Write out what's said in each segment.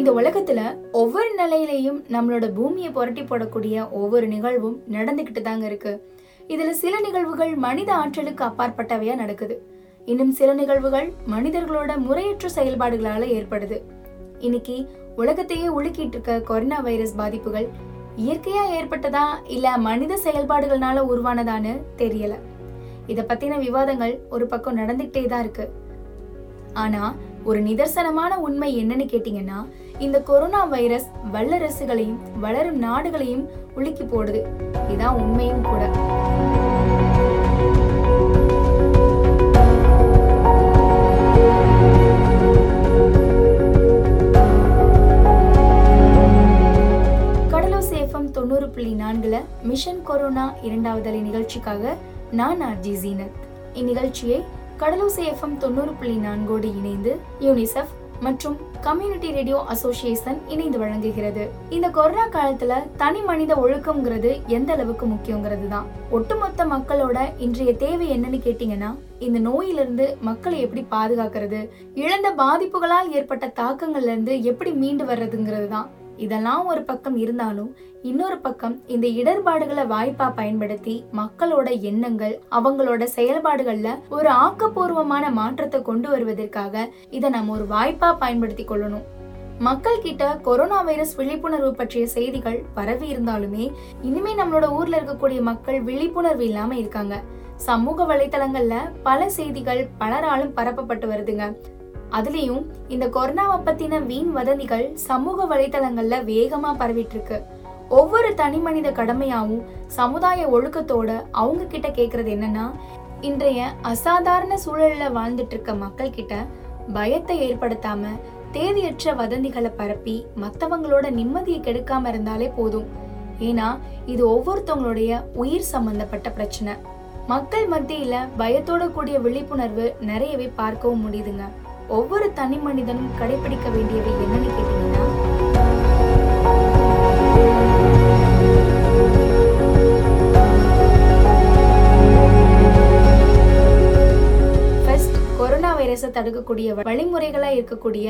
இந்த உலகத்துல ஒவ்வொரு நிலையிலையும் நம்மளோட பூமியை புரட்டி போடக்கூடிய ஒவ்வொரு நிகழ்வும் நடந்துகிட்டு தாங்க இருக்கு. இதுல சில நிகழ்வுகள் மனித ஆற்றலுக்கு அப்பாற்பட்டவையா நடக்குது. இன்னும் சில நிகழ்வுகள் மனிதர்களோட முறையற்ற செயல்பாடுகளால ஏற்படுது. இன்னைக்கு உலகத்தையே உலுக்கிட்டு இருக்க கொரோனா வைரஸ் பாதிப்புகள் இயற்கையா ஏற்பட்டதா இல்ல மனித செயல்பாடுகள்னால உருவானதான்னு தெரியல. இத பத்தின விவாதங்கள் ஒரு பக்கம் நடந்துகிட்டே தான் இருக்கு. ஆனா ஒரு நிதர்சனமான உண்மை என்னன்னு கேட்டீங்கன்னா இந்த கொரோனா வைரஸ் வல்லரசுகளையும் வளரும் நாடுகளையும் உலுக்கி போடுது. இதான் உண்மையும் கூட. தொண்ணூறு புள்ளி நான்குல மிஷன் கொரோனா இரண்டாவது அலை நிகழ்ச்சிக்காக நான் ஆர்ஜி ஜீனத் இந்நிகழ்ச்சியை கடலோசை எஃப்எம் தொண்ணூறு புள்ளி நான்கோடு இணைந்து யூனிசெஃப் மற்றும் கம்யூனிட்டி ரேடியோ அசோசியேஷன் இணைந்து வழங்குகிறது. இந்த கொரோனா காலத்துல தனி மனித ஒழுக்கம்ங்கிறது எந்த அளவுக்கு முக்கியங்கிறது தான் ஒட்டுமொத்த மக்களோட இன்றைய தேவை என்னன்னு கேட்டீங்கன்னா இந்த நோயிலிருந்து மக்களை எப்படி பாதுகாக்கிறது இழந்த பாதிப்புகளால் ஏற்பட்ட தாக்கங்கள்ல இருந்து எப்படி மீண்டு வர்றதுங்கிறது தான் இதெல்லாம் ஒரு பக்கம் இருந்தாலும் இன்னொரு பக்கம் இந்த இடர்பாடுகளை வாய்ப்பா பயன்படுத்தி மக்களோட எண்ணங்கள் அவங்களோட செயல்பாடுகள்ல ஒரு ஆக்கப்பூர்வமான மாற்றத்தை கொண்டு வருவதற்காக இதை நம்ம ஒரு வாய்ப்பா பயன்படுத்தி கொள்ளணும். மக்கள் கிட்ட கொரோனா வைரஸ் விழிப்புணர்வு பற்றிய செய்திகள் பரவி இருந்தாலுமே இனிமே நம்மளோட ஊர்ல இருக்கக்கூடிய மக்கள் விழிப்புணர்வு இல்லாம இருக்காங்க. சமூக வலைத்தளங்கள்ல பல செய்திகள் பலராலும் பரப்பப்பட்டு வருதுங்க. அதுலேயும் இந்த கொரோனாவை பற்றின வீண் வதந்திகள் சமூக வலைத்தளங்களில் வேகமாக பரவிட்டு இருக்கு ஒவ்வொரு தனி மனித கடமையாகவும் சமுதாய ஒழுக்கத்தோட அவங்க கிட்ட கேட்குறது என்னன்னா இன்றைய அசாதாரண சூழலில் வாழ்ந்துட்டு இருக்க மக்கள் கிட்ட பயத்தை ஏற்படுத்தாம தேதியற்ற வதந்திகளை பரப்பி மற்றவங்களோட நிம்மதியை கெடுக்காம இருந்தாலே போதும். ஏன்னா இது ஒவ்வொருத்தவங்களுடைய உயிர் சம்பந்தப்பட்ட பிரச்சனை. மக்கள் மத்தியில பயத்தோட கூடிய விழிப்புணர்வு நிறையவே பார்க்கவும் முடியுதுங்க. ஒவ்வொரு தனி மனிதனும் கடைபிடிக்க வேண்டியவை என்னன்னு கேட்டீங்கன்னா ஃபர்ஸ்ட் கொரோனா வைரஸை தடுக்கக்கூடிய வழிமுறைகளா இருக்கக்கூடிய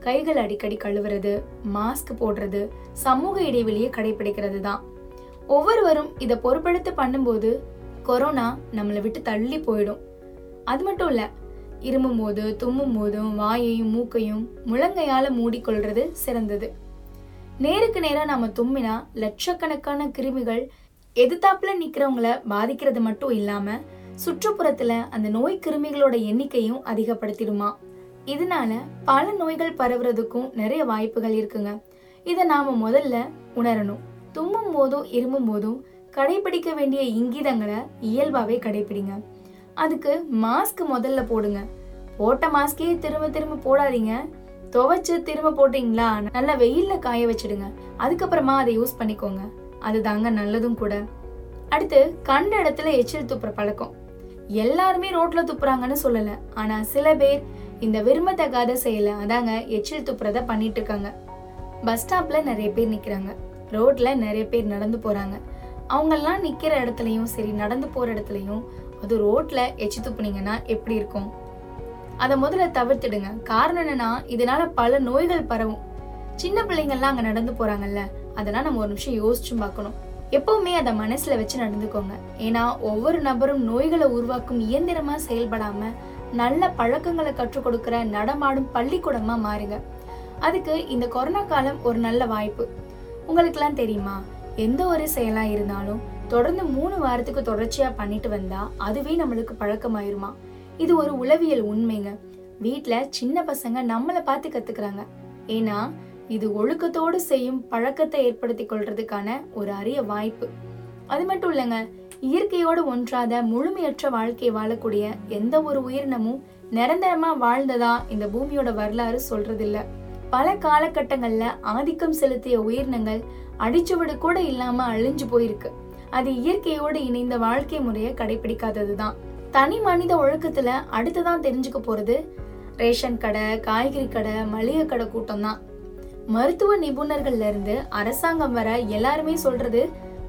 கைகள் அடிக்கடி கழுவுறது மாஸ்க் போடுறது சமூக இடைவெளியை கடைபிடிக்கிறது தான் ஒவ்வொருவரும் இதை பொருட்படுத்த பண்ணும்போது கொரோனா நம்மளை விட்டு தள்ளி போயிடும். அது மட்டும் இல்லை இருமும் போது தும்மும் போதும் வாயையும் மூக்கையும் முழங்கையால மூடிக்கொள்றது சிறந்தது. நேருக்கு நேராக நாம தும்மினா லட்சக்கணக்கான கிருமிகள் எதிர்த்தாப்புல நிக்கிறவங்கள பாதிக்கிறது மட்டும் இல்லாம சுற்றுப்புறத்துல அந்த நோய் கிருமிகளோட எண்ணிக்கையும் அதிகப்படுத்திடுமா. இதனால பல நோய்கள் பரவுறதுக்கும் நிறைய வாய்ப்புகள் இருக்குங்க. இதை நாம முதல்ல உணரணும். தும்மும் போதும் இருமும் போதும் கடைபிடிக்க வேண்டிய இங்கிதங்களை இயல்பாவே கடைபிடிங்க. அதுக்கு மாஸ்க் முதல்ல போடுங்க. போட்ட மாஸ்கே திரும்ப திரும்ப போடாதீங்க. துவைச்சு திரும்ப போட்டீங்களா? நல்லா வெயிலில் காய வச்சிடுங்க. அதுக்கப்புறமா அதை யூஸ் பண்ணிக்கோங்க. அதுதாங்க நல்லதும் கூட. அடுத்து கண்ட இடத்துல எச்சில் துப்புற பழக்கம். எல்லாருமே ரோட்ல துப்புறாங்கன்னு சொல்லலை. ஆனால் சில பேர் இந்த விரும்பத்தகாத செயலை அதாங்க எச்சில் துப்புறத பண்ணிட்டு இருக்காங்க. பஸ் ஸ்டாப்ல நிறைய பேர் நிற்கிறாங்க ரோட்ல நிறைய பேர் நடந்து போறாங்க. அவங்கெல்லாம் நிற்கிற இடத்துலையும் சரி நடந்து போகிற இடத்துலையும் அது ரோட்ல எச்சி துப்புனீங்கன்னா எப்படி இருக்கும்? அதை முதல்ல தவிர்த்துடுங்க. காரணம் என்னன்னா இதனால பல நோய்கள் பரவும். சின்ன பிள்ளைங்கள்லாம் அங்க நடந்து போறாங்கல்ல அதெல்லாம் நம்ம ஒரு நிமிஷம் யோசிச்சும் பார்க்கணும். எப்பவுமே அதை மனசுல வச்சு நடந்துக்கோங்க. ஏன்னா ஒவ்வொரு நபரும் நோய்களை உருவாக்கும் இயந்திரமா செயல்படாம நல்ல பழக்கங்களை கற்றுக் கொடுக்கிற நடமாடும் பள்ளிக்கூடமா மாறுங்க. அதுக்கு இந்த கொரோனா காலம் ஒரு நல்ல வாய்ப்பு. உங்களுக்கெல்லாம் தெரியுமா? எந்த ஒரு செயலா இருந்தாலும் தொடர்ந்து மூணு வாரத்துக்கு தொடர்ச்சியா பண்ணிட்டு வந்தா அதுவே நம்மளுக்கு பழக்கமாயிருமா? இது ஒரு உளவியல் உண்மைங்க. வீட்டில் சின்ன பசங்க நம்மளை பார்த்து கத்துக்கிறாங்க. ஏன்னா இது ஒழுக்கத்தோடு செய்யும் பழக்கத்தை ஏற்படுத்தி கொள்றதுக்கான ஒரு அரிய வாய்ப்பு. அது மட்டும் இல்லைங்க இயற்கையோடு ஒன்றாத முழுமையற்ற வாழ்க்கையை வாழக்கூடிய எந்த ஒரு உயிரினமும் நிரந்தரமா வாழ்ந்ததா இந்த பூமியோட வரலாறு சொல்றதில்லை. பல காலகட்டங்களில் ஆதிக்கம் செலுத்திய உயிரினங்கள் அடிச்சுவடு கூட இல்லாம அழிஞ்சு போயிருக்கு. அது இயற்கையோடு இணைந்த வாழ்க்கை முறையை கடைபிடிக்காததுதான் தனி மனித ஒழுக்கத்துல அடுத்துதான் தெரிஞ்சுக்க போறது ரேஷன் கடை காய்கறி கடை மளிகை கடை கூட்டம் தான் மருத்துவ நிபுணர்கள்ல இருந்து அரசாங்கம் வர எல்லாருமே சொல்றது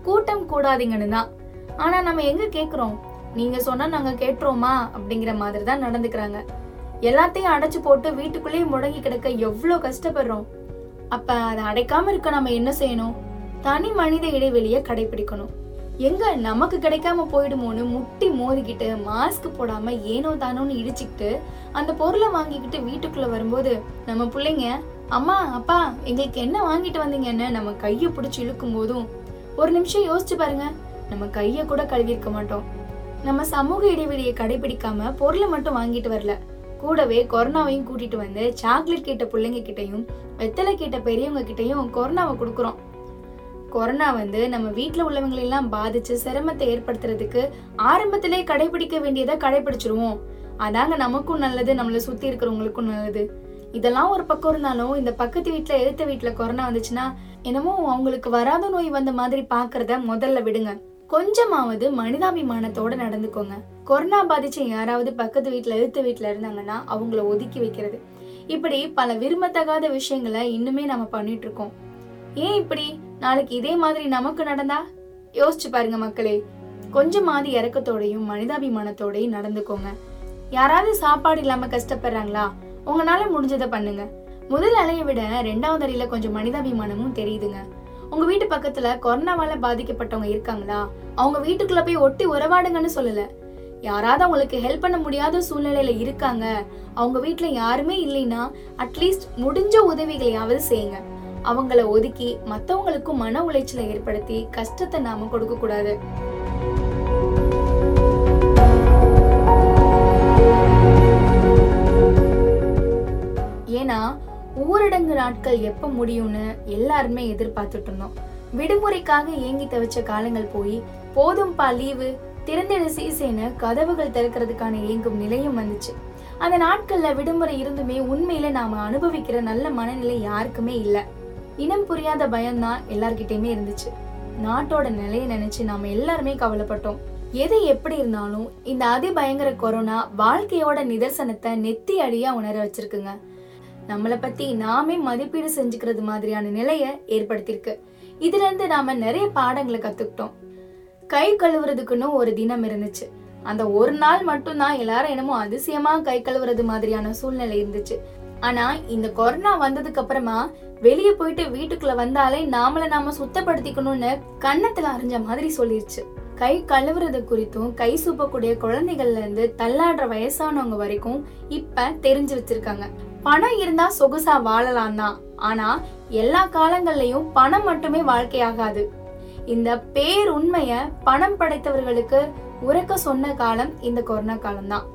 கூட்டம் கூடாதீங்கன்னு தான் ஆனா நம்ம எங்க கேக்குறோம்? நீங்க சொன்னா நாங்க கேட்டுறோமா அப்படிங்கிற மாதிரி தான் நடந்துக்கிறாங்க. எல்லாத்தையும் அடைச்சு போட்டு வீட்டுக்குள்ளேயே முடங்கி கிடக்க எவ்வளோ கஷ்டப்படுறோம். அப்ப அதை அடைக்காம இருக்க நம்ம என்ன செய்யணும்? தனி மனித இடைவெளியை கடைபிடிக்கணும் எங்க நமக்கு கிடைக்காம போயிடுமோன்னு முட்டி மோதிக்கிட்டு மாஸ்க் போடாம ஏனோ தானோன்னு இடிச்சுக்கிட்டு அந்த பொருளை வாங்கிக்கிட்டு வீட்டுக்குள்ள வரும்போது நம்ம பிள்ளைங்க அம்மா அப்பா எங்களுக்கு என்ன வாங்கிட்டு வந்தீங்கன்னு நம்ம கையை பிடிச்சி இழுக்கும் போதும் ஒரு நிமிஷம் யோசிச்சு பாருங்க நம்ம கையை கூட கழுவிருக்க மாட்டோம். நம்ம சமூக இடைவெளியை கடைபிடிக்காம பொருளை மட்டும் வாங்கிட்டு வரல. கூடவே கொரோனாவையும் கூட்டிட்டு வந்து சாக்லேட் கேட்ட பிள்ளைங்க கிட்டையும் வெத்தலை கேட்ட பெரியவங்க கிட்டையும் கொரோனாவை கொடுக்குறோம். கொரோனா வந்து நம்ம வீட்டில் உள்ளவங்களெல்லாம் பாதிச்சு சிரமத்தை ஏற்படுத்துறதுக்கு ஆரம்பத்திலே கடைபிடிக்க வேண்டியதை கடைபிடிச்சிருவோம். அதாங்க நமக்கும் நல்லது நம்மளை சுற்றி இருக்கிறவங்களுக்கும் நல்லது. இதெல்லாம் ஒரு பக்கம் இருந்தாலும் இந்த பக்கத்து வீட்டில் எழுத்த வீட்டில் கொரோனா வந்துச்சுன்னா என்னமோ அவங்களுக்கு வராத நோய் வந்த மாதிரி பார்க்குறத முதல்ல விடுங்க. கொஞ்சமாவது மனிதாபிமானத்தோட நடந்துக்கோங்க. கொரோனா பாதிச்ச யாராவது பக்கத்து வீட்டுல எழுத்து வீட்டுல இருந்தாங்கன்னா அவங்கள ஒதுக்கி வைக்கிறது. இப்படி பல விரும்பத்தகாத விஷயங்களை இன்னுமே நம்ம பண்ணிட்டு இருக்கோம் ஏன் இப்படி? நாளைக்கு இதே மாதிரி நமக்கு நடந்தா? யோசிச்சு பாருங்க மக்களே. கொஞ்சமாவது இறக்கத்தோடையும் மனிதாபிமானத்தோடையும் நடந்துக்கோங்க. யாராவது சாப்பாடு இல்லாம கஷ்டப்படுறாங்களா? உங்களால முடிஞ்சதை பண்ணுங்க. முதல் அலையை விட ரெண்டாவது அலையில கொஞ்சம் மனிதாபிமானமும் தெரியுதுங்க. உங்க வீட்டு பக்கத்துல கொரோனாவால பாதிக்கப்பட்டவங்க இருக்காங்களா? அவங்க வீட்டுக்குள்ள போய் ஒட்டி உறவாடுங்கன்னு சொல்லல. யாராவது அவங்களுக்கு ஹெல்ப் பண்ண முடியாத சூழ்நிலையில இருக்காங்க. அவங்க வீட்டுல யாருமே இல்லைன்னா அட்லீஸ்ட் முடிஞ்ச உதவிகளையாவது செய்யுங்க. அவங்கள ஒதுக்கி மத்தவங்களுக்கும் மன உளைச்சலை ஏற்படுத்தி கஷ்டத்தை நாம கொடுக்க கூடாது. நாட்கள் எப்போ முடியும்னு எல்லாருமே எதிர்பார்த்துட்டு இருந்தோம். விடுமுறைக்காக ஏங்கி தவிச்ச காலங்கள் போய் போதும்பா லீவு. திறந்திட சீசேன்னு கதவுகள் திறக்கிறதுக்கான ஏங்கும் நிலையும் வந்துச்சு. அந்த நாட்கள்ல விடுமுறை இருந்துமே உண்மையில நாம அனுபவிக்கிற நல்ல மனநிலை யாருக்குமே இல்ல. இனம் புரியாத பயம்தான் எல்லார்கிட்டயுமே இருந்துச்சு. நாட்டோட நிலையை நினைச்சு நாம எல்லாருமே கவலைப்பட்டோம். எது எப்படி இருந்தாலும் இந்த அதிபயங்கர கொரோனா வாழ்க்கையோட நிதர்சனத்தை நெத்தி அடியா உணர வச்சிருக்குங்க. நம்மளை பத்தி நாமே மதிப்பீடு செஞ்சுக்கிறது மாதிரியான நிலையை ஏற்படுத்தியிருக்கு. இதுல இருந்து நாம நிறைய பாடங்களை கத்துக்கிட்டோம். கை கழுவுறதுக்குன்னு ஒரு தினம் இருந்துச்சு. அந்த ஒரு நாள் மட்டும்தான் எல்லாரும் என்னமோ அதிசயமா கை கழுவுறது மாதிரியான சூழ்நிலை இருந்துச்சு. ஆனா இந்த கொரோனா வந்ததுக்கு அப்புறமா வெளியே போயிட்டு வீட்டுக்குள்ள வந்தாலே நாமளை நாம சுத்தப்படுத்திக்கணும்னு கன்னத்துல அறிஞ்ச மாதிரி சொல்லிருச்சு. கை கழுவுறது குறித்தும் கை சூப்பக்கூடிய குழந்தைகள்ல இருந்து தள்ளாடுற வயசானவங்க வரைக்கும் இப்ப தெரிஞ்சு வச்சிருக்காங்க. பணம் இருந்தா சொகுசா வாழலாம் தான். ஆனா எல்லா காலங்கள்லயும் பணம் மட்டுமே வாழ்க்கையாகாது. இந்த பேருண்மைய பணம் படைத்தவர்களுக்கு உறக்க சொன்ன காலம் இந்த கொரோனா காலம் தான்.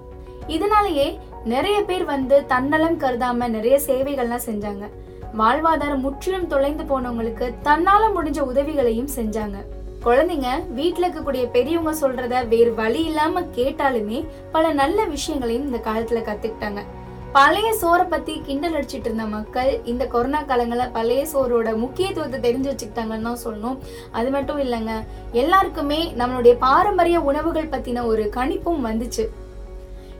இதனாலேயே நிறைய பேர் வந்து தன்னலம் கருதாம நிறைய சேவைகள்லாம் செஞ்சாங்க. வாழ்வாதாரம் முற்றிலும் தொலைந்து போனவங்களுக்கு தன்னால முடிஞ்ச உதவிகளையும் செஞ்சாங்க. குழந்தைங்க வீட்டுல இருக்கக்கூடிய பெரியவங்க சொல்றத வேறு வழி இல்லாம கேட்டாலுமே பல நல்ல விஷயங்களையும் இந்த காலத்துல கத்துக்கிட்டாங்க. பழைய சோறை பத்தி கிண்டல் அடிச்சிட்டு இருந்த மக்கள் இந்த கொரோனா காலங்கள பழைய சோறோட முக்கியத்துவத்தை தெரிஞ்சு வச்சுக்கிட்டாங்கன்னு தான் சொல்லணும். அது மட்டும் இல்லைங்க எல்லாருக்குமே நம்மளுடைய பாரம்பரிய உணவுகள் பத்தின ஒரு கணிப்பும் வந்துச்சு.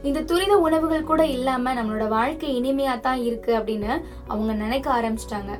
இந்த துரித உணவுகள் கூட இல்லாம நம்மளோட வாழ்க்கை இனிமையா தான் இருக்கு அப்படின்னு அவங்க நினைக்க ஆரம்பிச்சிட்டாங்க.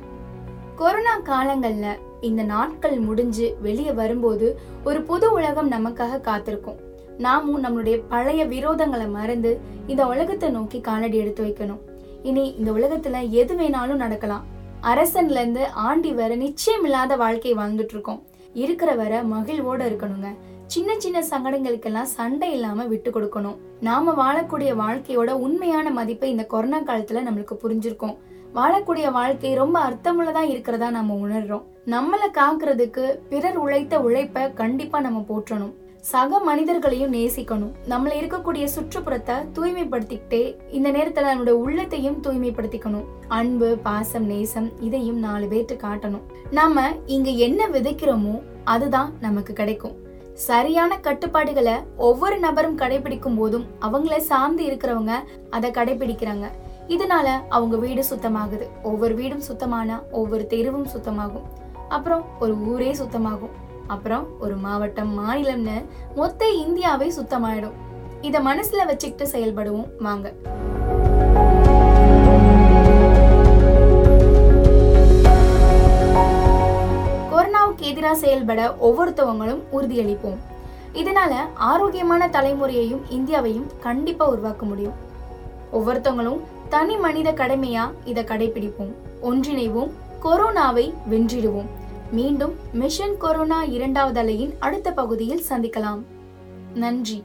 கொரோனா காலங்கள்ல இந்த நாட்கள் முடிஞ்சு வெளியே வரும்போது ஒரு புது உலகம் நமக்காக காத்திருக்கும். நாமும் நம்மளுடைய பழைய விரோதங்களை மறந்து இந்த உலகத்தை நோக்கி காலடி எடுத்து வைக்கணும். இனி இந்த உலகத்துல எது வேணாலும் நடக்கலாம். அரசன்ல இருந்து ஆண்டி வர நிச்சயம் இல்லாத வாழ்க்கை வாழ்ந்துட்டு இருக்கோம். இருக்கிற வர மகிழ்வோட இருக்கணுங்க. சின்ன சின்ன சங்கடங்களுக்கெல்லாம் சண்டை இல்லாம விட்டு கொடுக்கணும். நாம வாழக்கூடிய வாழ்க்கையோட உண்மையான மதிப்பை இந்த கொரோனா காலத்துல நம்மளுக்கு புரிஞ்சிருக்கோம். வாழக்கூடிய வாழ்க்கை ரொம்ப அர்த்தமுள்ளதா இருக்கிறதா நம்ம உணர்றோம். நம்மளை காக்குறதுக்கு பிறர் உழைத்த உழைப்ப கண்டிப்பா நம்ம போற்றணும். சக மனிதர்களையும் நேசிக்கணும். நம்மள இருக்கக்கூடிய சுற்றுப்புறத்தை தூய்மைப்படுத்திக்கிட்டே இந்த நேரத்துல நம்மளோட உள்ளத்தையும் தூய்மைப்படுத்திக்கணும். அன்பு பாசம் நேசம் இதையும் நாலு பேர்ட்டு காட்டணும். நாம இங்க என்ன விதைக்கிறோமோ அதுதான் நமக்கு கிடைக்கும். சரியான கட்டுப்பாடுகளை ஒவ்வொரு நபரும் கடைபிடிக்கும் போதும் அவங்கள சார்ந்து இருக்கிறவங்க அதை கடைபிடிக்கிறாங்க. இதனால அவங்க வீடு சுத்தமாகுது. ஒவ்வொரு வீடும் சுத்தமானா ஒவ்வொரு தெருவும் சுத்தமாகும். அப்புறம் ஒரு ஊரே சுத்தமாகும். அப்புறம் ஒரு மாவட்டம் மாநிலம்னு மொத்த இந்தியாவே சுத்தமாயிடும். இத மனசுல வச்சுக்கிட்டு செயல்படுவோம். வாங்க. கொரோனாவுக்கு எதிராக செயல்பட ஒவ்வொருத்தவங்களும் உறுதியளிப்போம். இதனால ஆரோக்கியமான தலைமுறையையும் இந்தியாவையும் கண்டிப்பா உருவாக்க முடியும். ஒவ்வொருத்தவங்களும் தனி மனித கடமையா இதை கடைபிடிப்போம். ஒன்றிணைவோம். கொரோனாவை வென்றிடுவோம். மீண்டும் மிஷன் கொரோனா இரண்டாவது அலையின் அடுத்த பகுதியில் சந்திக்கலாம். நன்றி.